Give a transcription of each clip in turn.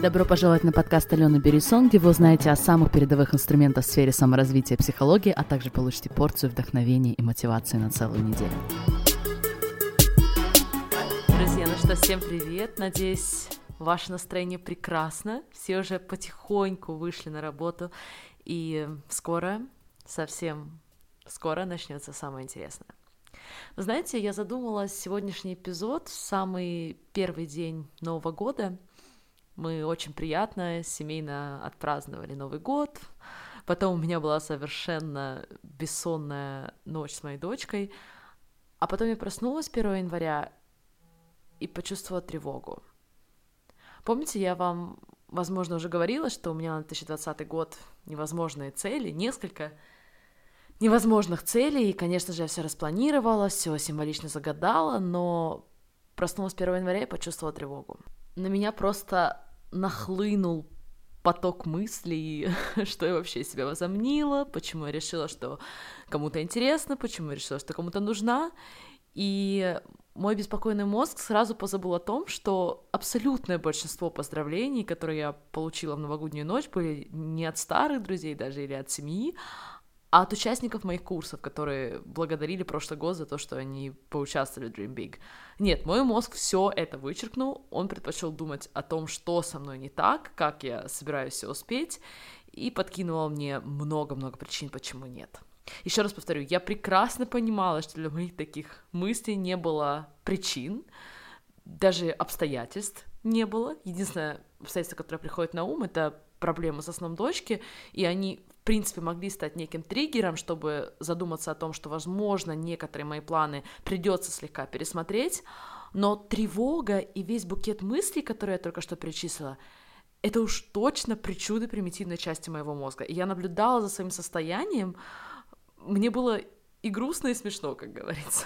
Добро пожаловать на подкаст Алены Берисон, где вы узнаете о самых передовых инструментах в сфере саморазвития и психологии, а также получите порцию вдохновения и мотивации на целую неделю. Друзья, ну что, всем привет! Надеюсь, ваше настроение прекрасно. Все уже потихоньку вышли на работу, и скоро, совсем скоро начнется самое интересное. Вы знаете, я задумалась сегодняшний эпизод, самый первый день Нового года, мы очень приятно семейно отпраздновали Новый год. Потом у меня была совершенно бессонная ночь с моей дочкой. А потом я проснулась 1 января и почувствовала тревогу. Помните, я вам, возможно, уже говорила, что у меня на 2020 год невозможные цели, несколько невозможных целей, и, конечно же, я все распланировала, все символично загадала, но проснулась 1 января и почувствовала тревогу. На меня просто нахлынул поток мыслей, что я вообще себя возомнила, почему я решила, что кому-то интересно, почему я решила, что кому-то нужна. И мой беспокойный мозг сразу позабыл о том, что абсолютное большинство поздравлений, которые я получила в новогоднюю ночь, были не от старых друзей даже или от семьи, а от участников моих курсов, которые благодарили прошлый год за то, что они поучаствовали в Dream Big. Нет, мой мозг все это вычеркнул, он предпочел думать о том, что со мной не так, как я собираюсь все успеть, и подкинул мне много-много причин, почему нет. Еще раз повторю, я прекрасно понимала, что для моих таких мыслей не было причин, даже обстоятельств не было. Единственное обстоятельство, которое приходит на ум, это проблемы со сном дочки, и они принципе, могли стать неким триггером, чтобы задуматься о том, что, возможно, некоторые мои планы придется слегка пересмотреть, но тревога и весь букет мыслей, которые я только что перечислила, это уж точно причуды примитивной части моего мозга. И я наблюдала за своим состоянием, мне было и грустно, и смешно, как говорится.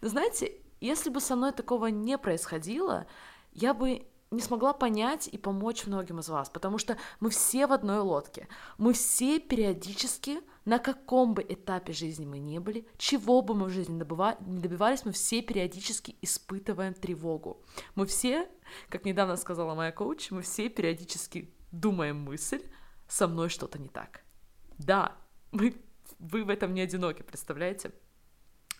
Но знаете, если бы со мной такого не происходило, я бы не смогла понять и помочь многим из вас, потому что мы все в одной лодке. Мы все периодически, на каком бы этапе жизни мы ни были, чего бы мы в жизни не добивались, мы все периодически испытываем тревогу. Мы все, как недавно сказала моя коуч, мы все периодически думаем мысль, со мной что-то не так. Да, вы, вы в этом не одиноки, представляете?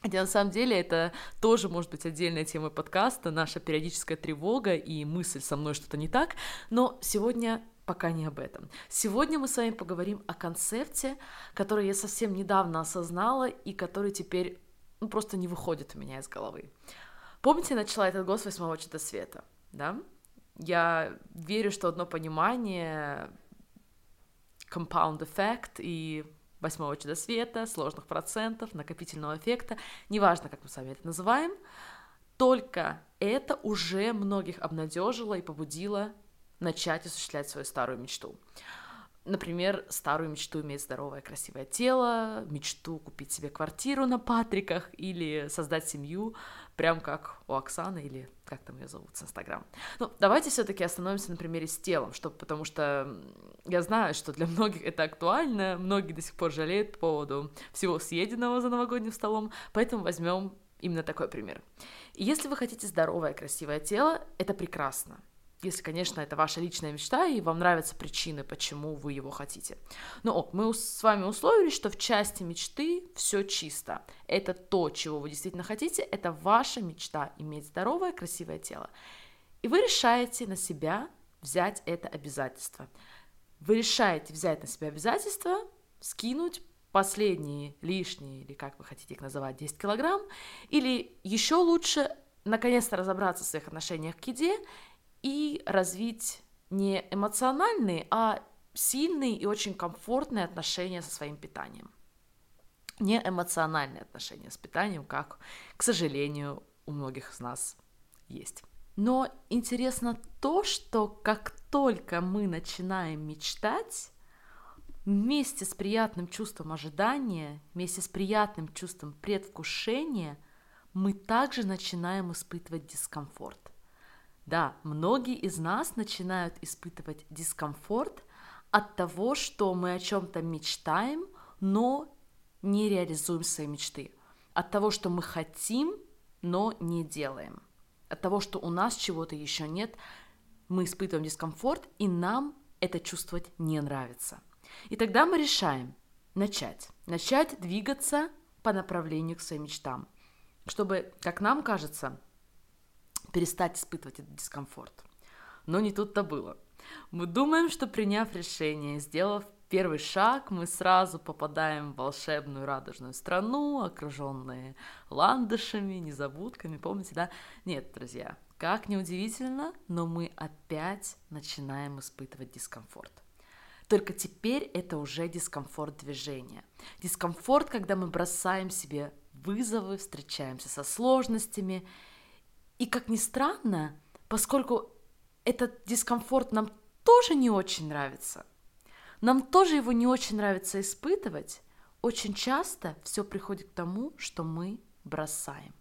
Хотя на самом деле это тоже может быть отдельная тема подкаста, наша периодическая тревога и мысль со мной что-то не так, но сегодня пока не об этом. Сегодня мы с вами поговорим о концепте, который я совсем недавно осознала и который теперь ну, просто не выходит у меня из головы. Помните, я начала этот год с восьмого чуда света, да? Я верю, что одно понимание, compound effect и восьмого чуда света, сложных процентов, накопительного эффекта, неважно, как мы с вами это называем, только это уже многих обнадежило и побудило начать осуществлять свою старую мечту. Например, старую мечту иметь здоровое, красивое тело, мечту купить себе квартиру на Патриках или создать семью, прям как у Оксаны или как там ее зовут с Инстаграм. Ну, давайте все-таки остановимся на примере с телом, чтобы, потому что я знаю, что для многих это актуально, многие до сих пор жалеют по поводу всего съеденного за новогодним столом, поэтому возьмем именно такой пример. Если вы хотите здоровое, красивое тело, это прекрасно если, конечно, это ваша личная мечта, и вам нравятся причины, почему вы его хотите. Но мы с вами условились, что в части мечты все чисто. Это то, чего вы действительно хотите, это ваша мечта иметь здоровое, красивое тело. И вы решаете на себя взять это обязательство. Вы решаете взять на себя обязательство, скинуть последние лишние, или как вы хотите их называть, 10 килограмм, или еще лучше наконец-то разобраться в своих отношениях к еде и развить не эмоциональные, а сильные и очень комфортные отношения со своим питанием. Не эмоциональные отношения с питанием, как, к сожалению, у многих из нас есть. Но интересно то, что как только мы начинаем мечтать, вместе с приятным чувством ожидания, вместе с приятным чувством предвкушения, мы также начинаем испытывать дискомфорт. Да, многие из нас начинают испытывать дискомфорт от того, что мы о чем-то мечтаем, но не реализуем свои мечты. От того, что мы хотим, но не делаем. От того, что у нас чего-то еще нет, мы испытываем дискомфорт, и нам это чувствовать не нравится. И тогда мы решаем начать. Начать двигаться по направлению к своим мечтам, чтобы, как нам кажется, перестать испытывать этот дискомфорт. Но не тут-то было. Мы думаем, что приняв решение, сделав первый шаг, мы сразу попадаем в волшебную радужную страну, окруженные ландышами, незабудками, помните, да? Нет, друзья, как ни удивительно, но мы опять начинаем испытывать дискомфорт. Только теперь это уже дискомфорт движения. Дискомфорт, когда мы бросаем себе вызовы, встречаемся со сложностями. И как ни странно, поскольку этот дискомфорт нам тоже не очень нравится, нам тоже его не очень нравится испытывать, очень часто все приходит к тому, что мы бросаем,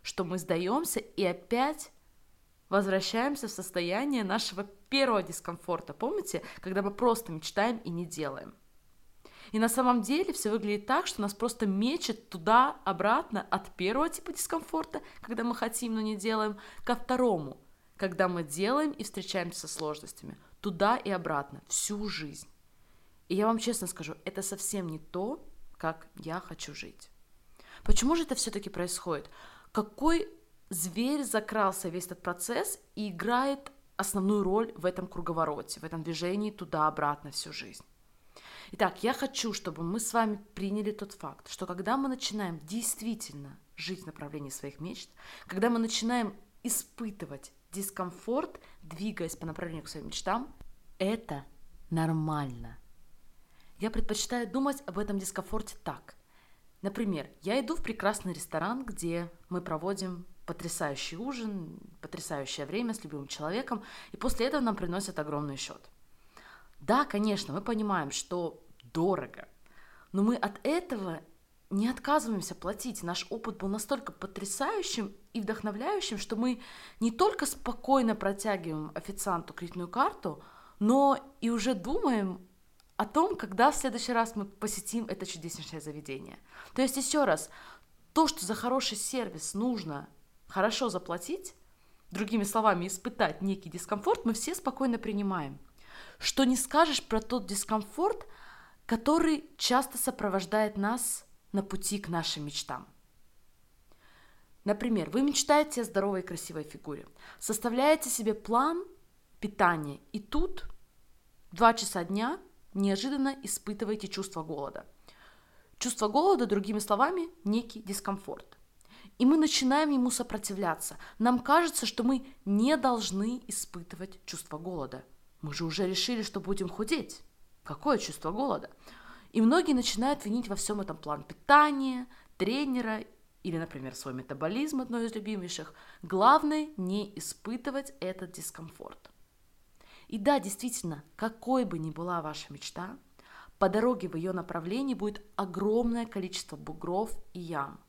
что мы сдаемся и опять возвращаемся в состояние нашего первого дискомфорта. Помните, когда мы просто мечтаем и не делаем? И на самом деле все выглядит так, что нас просто мечет туда-обратно от первого типа дискомфорта, когда мы хотим, но не делаем, ко второму, когда мы делаем и встречаемся со сложностями. Туда и обратно, всю жизнь. И я вам честно скажу, это совсем не то, как я хочу жить. Почему же это все-таки происходит? Какой зверь закрался весь этот процесс и играет основную роль в этом круговороте, в этом движении туда-обратно всю жизнь? Итак, я хочу, чтобы мы с вами приняли тот факт, что когда мы начинаем действительно жить в направлении своих мечт, когда мы начинаем испытывать дискомфорт, двигаясь по направлению к своим мечтам, это нормально. Я предпочитаю думать об этом дискомфорте так. Например, я иду в прекрасный ресторан, где мы проводим потрясающий ужин, потрясающее время с любимым человеком, и после этого нам приносят огромный счет. Да, конечно, мы понимаем, что дорого, но мы от этого не отказываемся платить. Наш опыт был настолько потрясающим и вдохновляющим, что мы не только спокойно протягиваем официанту кредитную карту, но и уже думаем о том, когда в следующий раз мы посетим это чудеснейшее заведение. То есть еще раз, то, что за хороший сервис нужно хорошо заплатить, другими словами, испытать некий дискомфорт, мы все спокойно принимаем. Что не скажешь про тот дискомфорт, который часто сопровождает нас на пути к нашим мечтам. Например, вы мечтаете о здоровой и красивой фигуре, составляете себе план питания, и тут два часа дня – неожиданно испытываете чувство голода. Чувство голода, другими словами, некий дискомфорт. И мы начинаем ему сопротивляться. Нам кажется, что мы не должны испытывать чувство голода. Мы же уже решили, что будем худеть. Какое чувство голода? И многие начинают винить во всем этом план питания, тренера или, например, свой метаболизм, одно из любимейших. Главное не испытывать этот дискомфорт. И да, действительно, какой бы ни была ваша мечта, по дороге в ее направлении будет огромное количество бугров и ям,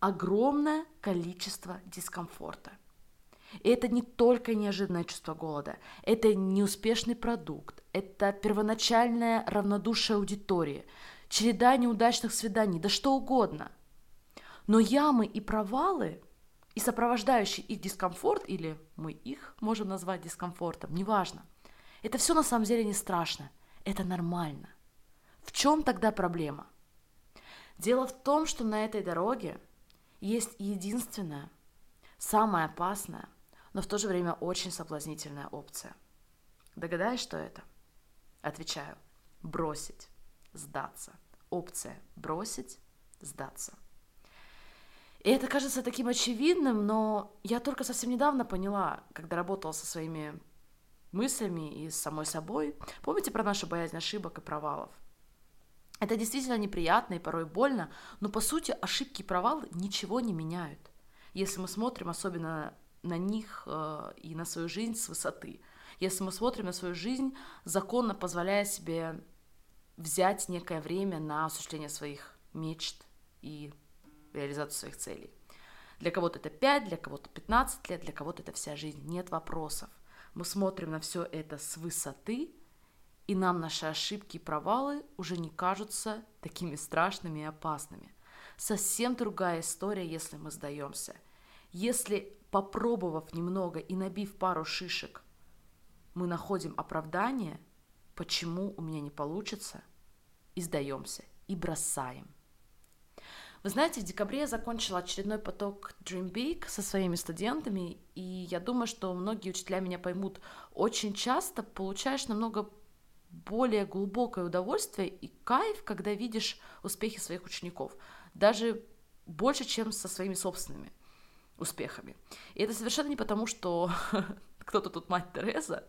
огромное количество дискомфорта. И это не только неожиданное чувство голода, это неуспешный продукт, это первоначальное равнодушие аудитории, череда неудачных свиданий, да что угодно. Но ямы и провалы и сопровождающий их дискомфорт, или мы их можем назвать дискомфортом, неважно – это все на самом деле не страшно. Это нормально. В чем тогда проблема? Дело в том, что на этой дороге есть единственная, самая опасная, но в то же время очень соблазнительная опция. Догадаешь, что это? Отвечаю. Бросить, сдаться. Опция бросить, сдаться. И это кажется таким очевидным, но я только совсем недавно поняла, когда работала со своими мыслями и с самой собой. Помните про нашу боязнь ошибок и провалов? Это действительно неприятно и порой больно, но по сути ошибки и провалы ничего не меняют, если мы смотрим особенно на них э, и на свою жизнь с высоты. Если мы смотрим на свою жизнь, законно позволяя себе взять некое время на осуществление своих мечт и реализацию своих целей. Для кого-то это 5, для кого-то 15 лет, для кого-то это вся жизнь. Нет вопросов мы смотрим на все это с высоты, и нам наши ошибки и провалы уже не кажутся такими страшными и опасными. Совсем другая история, если мы сдаемся. Если, попробовав немного и набив пару шишек, мы находим оправдание, почему у меня не получится, и сдаемся, и бросаем. Вы знаете, в декабре я закончила очередной поток Dream Big со своими студентами, и я думаю, что многие учителя меня поймут. Очень часто получаешь намного более глубокое удовольствие и кайф, когда видишь успехи своих учеников, даже больше, чем со своими собственными успехами. И это совершенно не потому, что кто-то тут мать Тереза,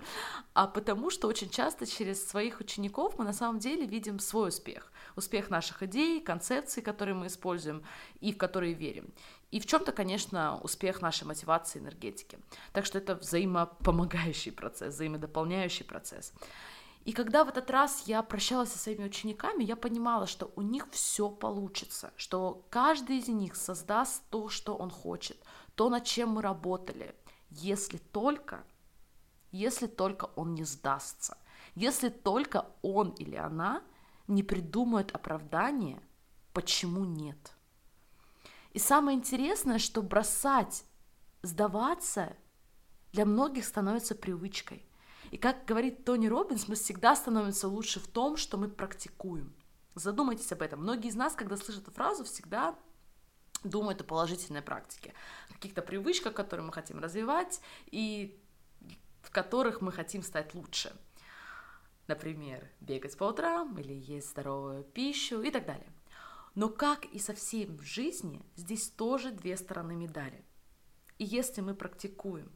а потому что очень часто через своих учеников мы на самом деле видим свой успех. Успех наших идей, концепций, которые мы используем и в которые верим. И в чем-то, конечно, успех нашей мотивации, энергетики. Так что это взаимопомогающий процесс, взаимодополняющий процесс. И когда в этот раз я прощалась со своими учениками, я понимала, что у них все получится, что каждый из них создаст то, что он хочет, то, над чем мы работали, если только, если только он не сдастся, если только он или она не придумают оправдание, почему нет. И самое интересное, что бросать, сдаваться для многих становится привычкой. И как говорит Тони Робинс, мы всегда становимся лучше в том, что мы практикуем. Задумайтесь об этом. Многие из нас, когда слышат эту фразу, всегда думают о положительной практике, каких-то привычках, которые мы хотим развивать и в которых мы хотим стать лучше. Например, бегать по утрам или есть здоровую пищу и так далее. Но как и со всем в жизни, здесь тоже две стороны медали. И если мы практикуем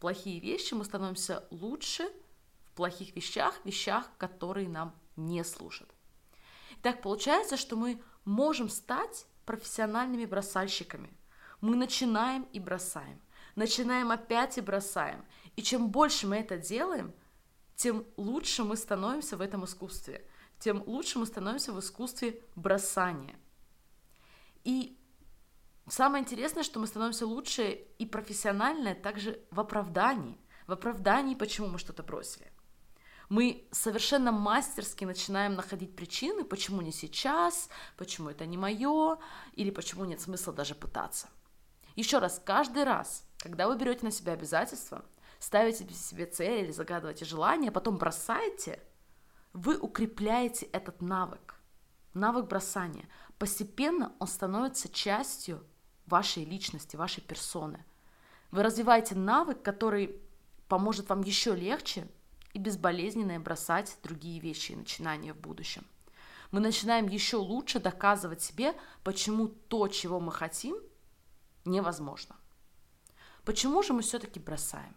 плохие вещи, мы становимся лучше в плохих вещах, вещах, которые нам не служат. Так получается, что мы можем стать профессиональными бросальщиками. Мы начинаем и бросаем, начинаем опять и бросаем. И чем больше мы это делаем, тем лучше мы становимся в этом искусстве, тем лучше мы становимся в искусстве бросания. И самое интересное, что мы становимся лучше и профессионально также в оправдании, в оправдании, почему мы что-то бросили мы совершенно мастерски начинаем находить причины, почему не сейчас, почему это не мое, или почему нет смысла даже пытаться. Еще раз, каждый раз, когда вы берете на себя обязательства, ставите себе цель или загадываете желание, а потом бросаете, вы укрепляете этот навык, навык бросания. Постепенно он становится частью вашей личности, вашей персоны. Вы развиваете навык, который поможет вам еще легче и безболезненно бросать другие вещи и начинания в будущем. Мы начинаем еще лучше доказывать себе, почему то, чего мы хотим, невозможно. Почему же мы все-таки бросаем?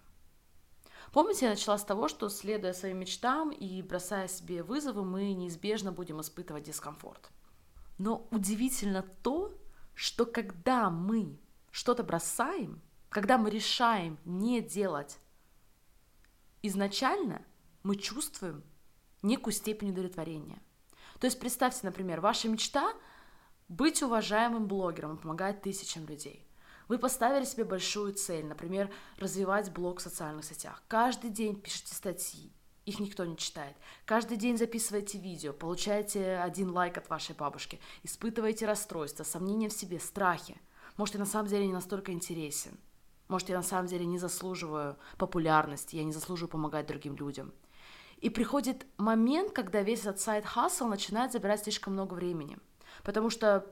Помните, я начала с того, что следуя своим мечтам и бросая себе вызовы, мы неизбежно будем испытывать дискомфорт. Но удивительно то, что когда мы что-то бросаем, когда мы решаем не делать изначально, мы чувствуем некую степень удовлетворения. То есть представьте, например, ваша мечта быть уважаемым блогером и помогать тысячам людей. Вы поставили себе большую цель, например, развивать блог в социальных сетях. Каждый день пишите статьи, их никто не читает. Каждый день записываете видео, получаете один лайк от вашей бабушки, испытываете расстройство, сомнения в себе, страхи. Может, я на самом деле не настолько интересен. Может, я на самом деле не заслуживаю популярности, я не заслуживаю помогать другим людям. И приходит момент, когда весь этот сайт хасл начинает забирать слишком много времени. Потому что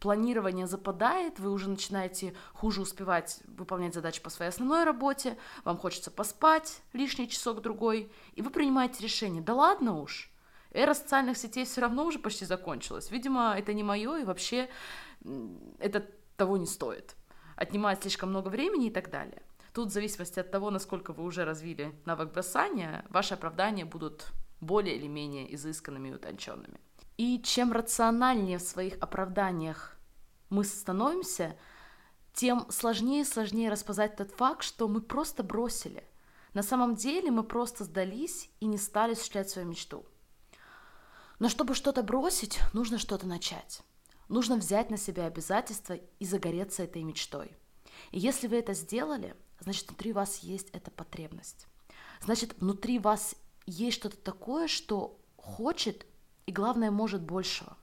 планирование западает, вы уже начинаете хуже успевать выполнять задачи по своей основной работе, вам хочется поспать лишний часок-другой, и вы принимаете решение, да ладно уж, эра социальных сетей все равно уже почти закончилась. Видимо, это не мое, и вообще это того не стоит. Отнимает слишком много времени и так далее. Тут в зависимости от того, насколько вы уже развили навык бросания, ваши оправдания будут более или менее изысканными и утонченными. И чем рациональнее в своих оправданиях мы становимся, тем сложнее и сложнее распознать тот факт, что мы просто бросили. На самом деле мы просто сдались и не стали осуществлять свою мечту. Но чтобы что-то бросить, нужно что-то начать. Нужно взять на себя обязательства и загореться этой мечтой. И если вы это сделали, значит, внутри вас есть эта потребность. Значит, внутри вас есть что-то такое, что хочет и, главное, может большего.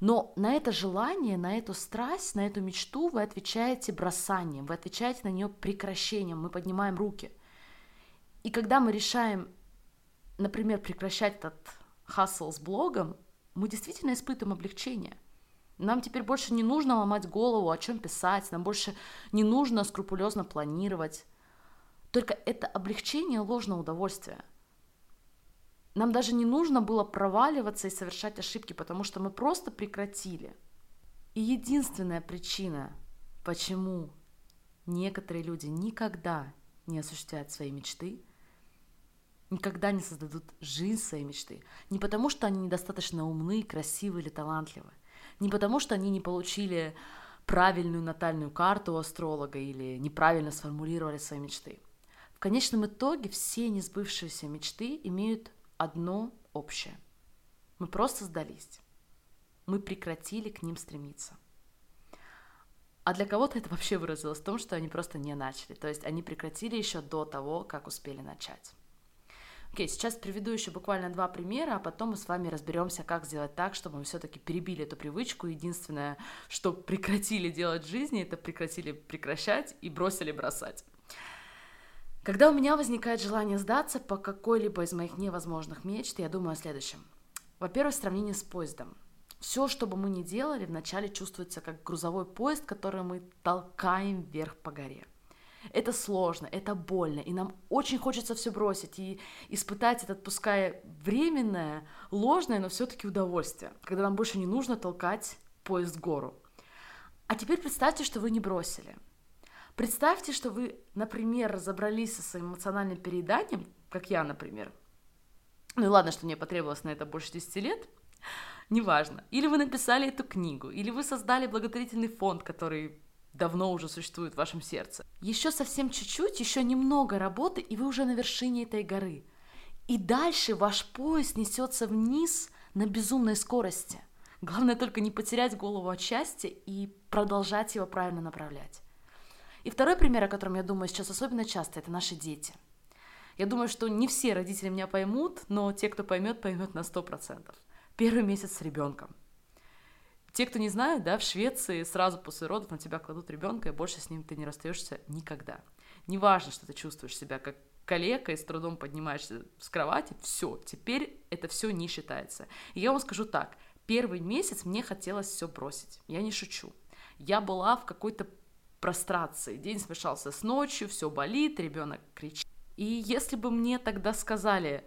Но на это желание, на эту страсть, на эту мечту вы отвечаете бросанием, вы отвечаете на нее прекращением, мы поднимаем руки. И когда мы решаем, например, прекращать этот хасл с блогом, мы действительно испытываем облегчение. Нам теперь больше не нужно ломать голову, о чем писать, нам больше не нужно скрупулезно планировать. Только это облегчение ложного удовольствия. Нам даже не нужно было проваливаться и совершать ошибки, потому что мы просто прекратили. И единственная причина, почему некоторые люди никогда не осуществляют свои мечты, никогда не создадут жизнь своей мечты, не потому что они недостаточно умны, красивы или талантливы, не потому что они не получили правильную натальную карту у астролога или неправильно сформулировали свои мечты. В конечном итоге все несбывшиеся мечты имеют одно общее. Мы просто сдались. Мы прекратили к ним стремиться. А для кого-то это вообще выразилось в том, что они просто не начали. То есть они прекратили еще до того, как успели начать. Окей, сейчас приведу еще буквально два примера, а потом мы с вами разберемся, как сделать так, чтобы мы все-таки перебили эту привычку. Единственное, что прекратили делать в жизни, это прекратили прекращать и бросили бросать. Когда у меня возникает желание сдаться по какой-либо из моих невозможных мечт, я думаю о следующем. Во-первых, в сравнении с поездом. Все, что бы мы ни делали, вначале чувствуется как грузовой поезд, который мы толкаем вверх по горе. Это сложно, это больно, и нам очень хочется все бросить и испытать это, пускай временное, ложное, но все-таки удовольствие, когда нам больше не нужно толкать поезд в гору. А теперь представьте, что вы не бросили – Представьте, что вы, например, разобрались со своим эмоциональным перееданием, как я, например. Ну и ладно, что мне потребовалось на это больше 10 лет, неважно. Или вы написали эту книгу, или вы создали благотворительный фонд, который давно уже существует в вашем сердце. Еще совсем чуть-чуть, еще немного работы, и вы уже на вершине этой горы. И дальше ваш поезд несется вниз на безумной скорости. Главное только не потерять голову от счастья и продолжать его правильно направлять. И второй пример, о котором я думаю сейчас особенно часто, это наши дети. Я думаю, что не все родители меня поймут, но те, кто поймет, поймет на 100%. Первый месяц с ребенком. Те, кто не знает, да, в Швеции сразу после родов на тебя кладут ребенка, и больше с ним ты не расстаешься никогда. Неважно, что ты чувствуешь себя как калека и с трудом поднимаешься с кровати, все, теперь это все не считается. И я вам скажу так, первый месяц мне хотелось все бросить, я не шучу. Я была в какой-то прострации. День смешался с ночью, все болит, ребенок кричит. И если бы мне тогда сказали,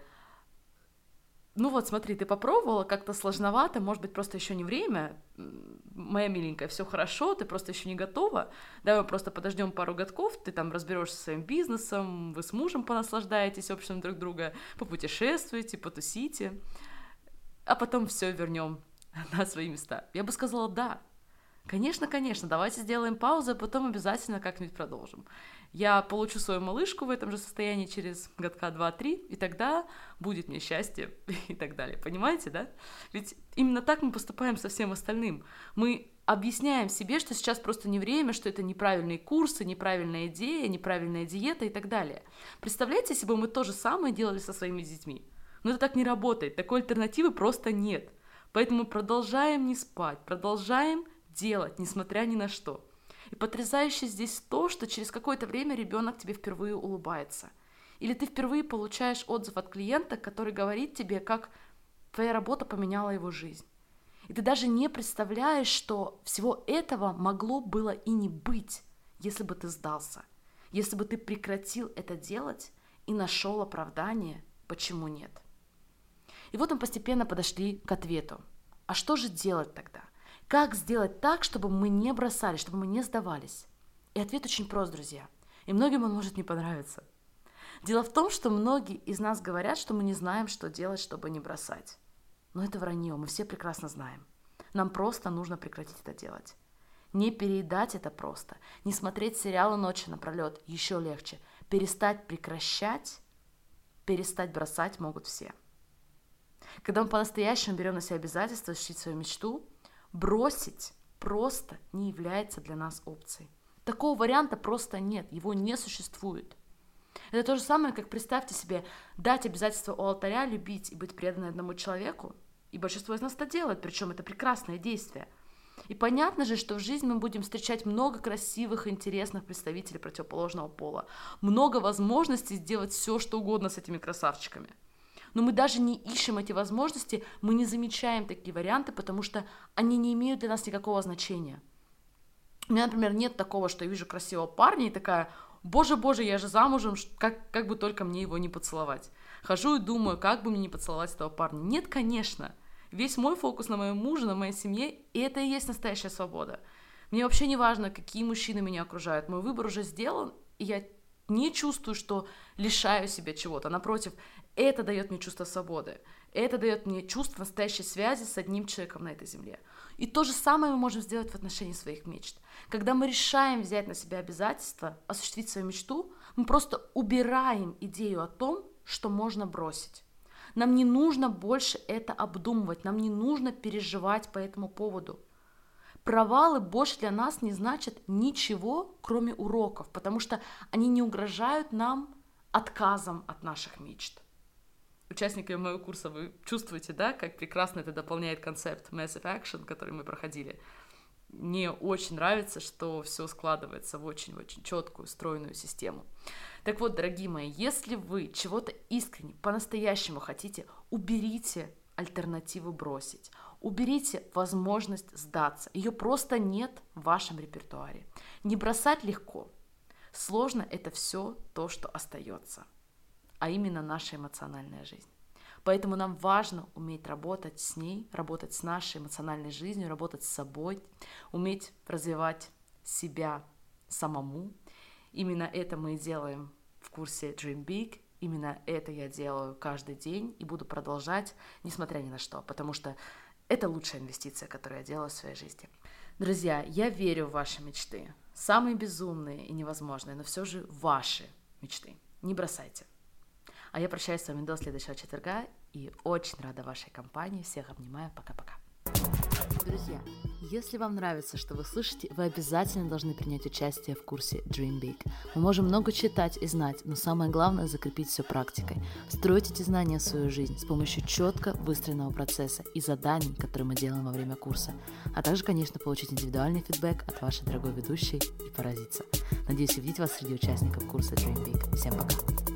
ну вот смотри, ты попробовала, как-то сложновато, может быть, просто еще не время, моя миленькая, все хорошо, ты просто еще не готова, давай мы просто подождем пару годков, ты там разберешься со своим бизнесом, вы с мужем понаслаждаетесь обществом друг друга, попутешествуете, потусите, а потом все вернем на свои места. Я бы сказала да, Конечно, конечно, давайте сделаем паузу, а потом обязательно как-нибудь продолжим. Я получу свою малышку в этом же состоянии через годка 2-3, и тогда будет мне счастье и так далее. Понимаете, да? Ведь именно так мы поступаем со всем остальным. Мы объясняем себе, что сейчас просто не время, что это неправильные курсы, неправильная идея, неправильная диета и так далее. Представляете, если бы мы то же самое делали со своими детьми? Но это так не работает, такой альтернативы просто нет. Поэтому продолжаем не спать, продолжаем делать, несмотря ни на что. И потрясающе здесь то, что через какое-то время ребенок тебе впервые улыбается. Или ты впервые получаешь отзыв от клиента, который говорит тебе, как твоя работа поменяла его жизнь. И ты даже не представляешь, что всего этого могло было и не быть, если бы ты сдался, если бы ты прекратил это делать и нашел оправдание, почему нет. И вот мы постепенно подошли к ответу. А что же делать тогда? Как сделать так, чтобы мы не бросали, чтобы мы не сдавались? И ответ очень прост, друзья. И многим он может не понравиться. Дело в том, что многие из нас говорят, что мы не знаем, что делать, чтобы не бросать. Но это вранье, мы все прекрасно знаем. Нам просто нужно прекратить это делать. Не переедать это просто. Не смотреть сериалы ночи напролет еще легче. Перестать прекращать, перестать бросать могут все. Когда мы по-настоящему берем на себя обязательство защитить свою мечту, Бросить просто не является для нас опцией. Такого варианта просто нет, его не существует. Это то же самое, как представьте себе дать обязательство у алтаря любить и быть преданной одному человеку. И большинство из нас это делает, причем это прекрасное действие. И понятно же, что в жизни мы будем встречать много красивых, интересных представителей противоположного пола, много возможностей сделать все, что угодно с этими красавчиками. Но мы даже не ищем эти возможности, мы не замечаем такие варианты, потому что они не имеют для нас никакого значения. У меня, например, нет такого, что я вижу красивого парня и такая, боже, боже, я же замужем, как, как бы только мне его не поцеловать. Хожу и думаю, как бы мне не поцеловать этого парня. Нет, конечно. Весь мой фокус на моем муже, на моей семье, и это и есть настоящая свобода. Мне вообще не важно, какие мужчины меня окружают. Мой выбор уже сделан, и я не чувствую, что лишаю себя чего-то. Напротив, это дает мне чувство свободы. Это дает мне чувство настоящей связи с одним человеком на этой земле. И то же самое мы можем сделать в отношении своих мечт. Когда мы решаем взять на себя обязательства, осуществить свою мечту, мы просто убираем идею о том, что можно бросить. Нам не нужно больше это обдумывать, нам не нужно переживать по этому поводу. Провалы больше для нас не значат ничего, кроме уроков, потому что они не угрожают нам отказом от наших мечт. Участники моего курса, вы чувствуете, да, как прекрасно это дополняет концепт Massive Action, который мы проходили. Мне очень нравится, что все складывается в очень-очень четкую, стройную систему. Так вот, дорогие мои, если вы чего-то искренне, по-настоящему хотите, уберите альтернативу бросить. Уберите возможность сдаться. Ее просто нет в вашем репертуаре. Не бросать легко. Сложно это все то, что остается. А именно наша эмоциональная жизнь. Поэтому нам важно уметь работать с ней, работать с нашей эмоциональной жизнью, работать с собой, уметь развивать себя самому, Именно это мы и делаем в курсе Dream Big. Именно это я делаю каждый день и буду продолжать, несмотря ни на что, потому что это лучшая инвестиция, которую я делаю в своей жизни. Друзья, я верю в ваши мечты. Самые безумные и невозможные, но все же ваши мечты. Не бросайте. А я прощаюсь с вами до следующего четверга и очень рада вашей компании. Всех обнимаю. Пока-пока. Друзья, если вам нравится, что вы слышите, вы обязательно должны принять участие в курсе Dream Big. Мы можем много читать и знать, но самое главное – закрепить все практикой. Строить эти знания в свою жизнь с помощью четко выстроенного процесса и заданий, которые мы делаем во время курса. А также, конечно, получить индивидуальный фидбэк от вашей дорогой ведущей и поразиться. Надеюсь увидеть вас среди участников курса Dream Big. Всем пока!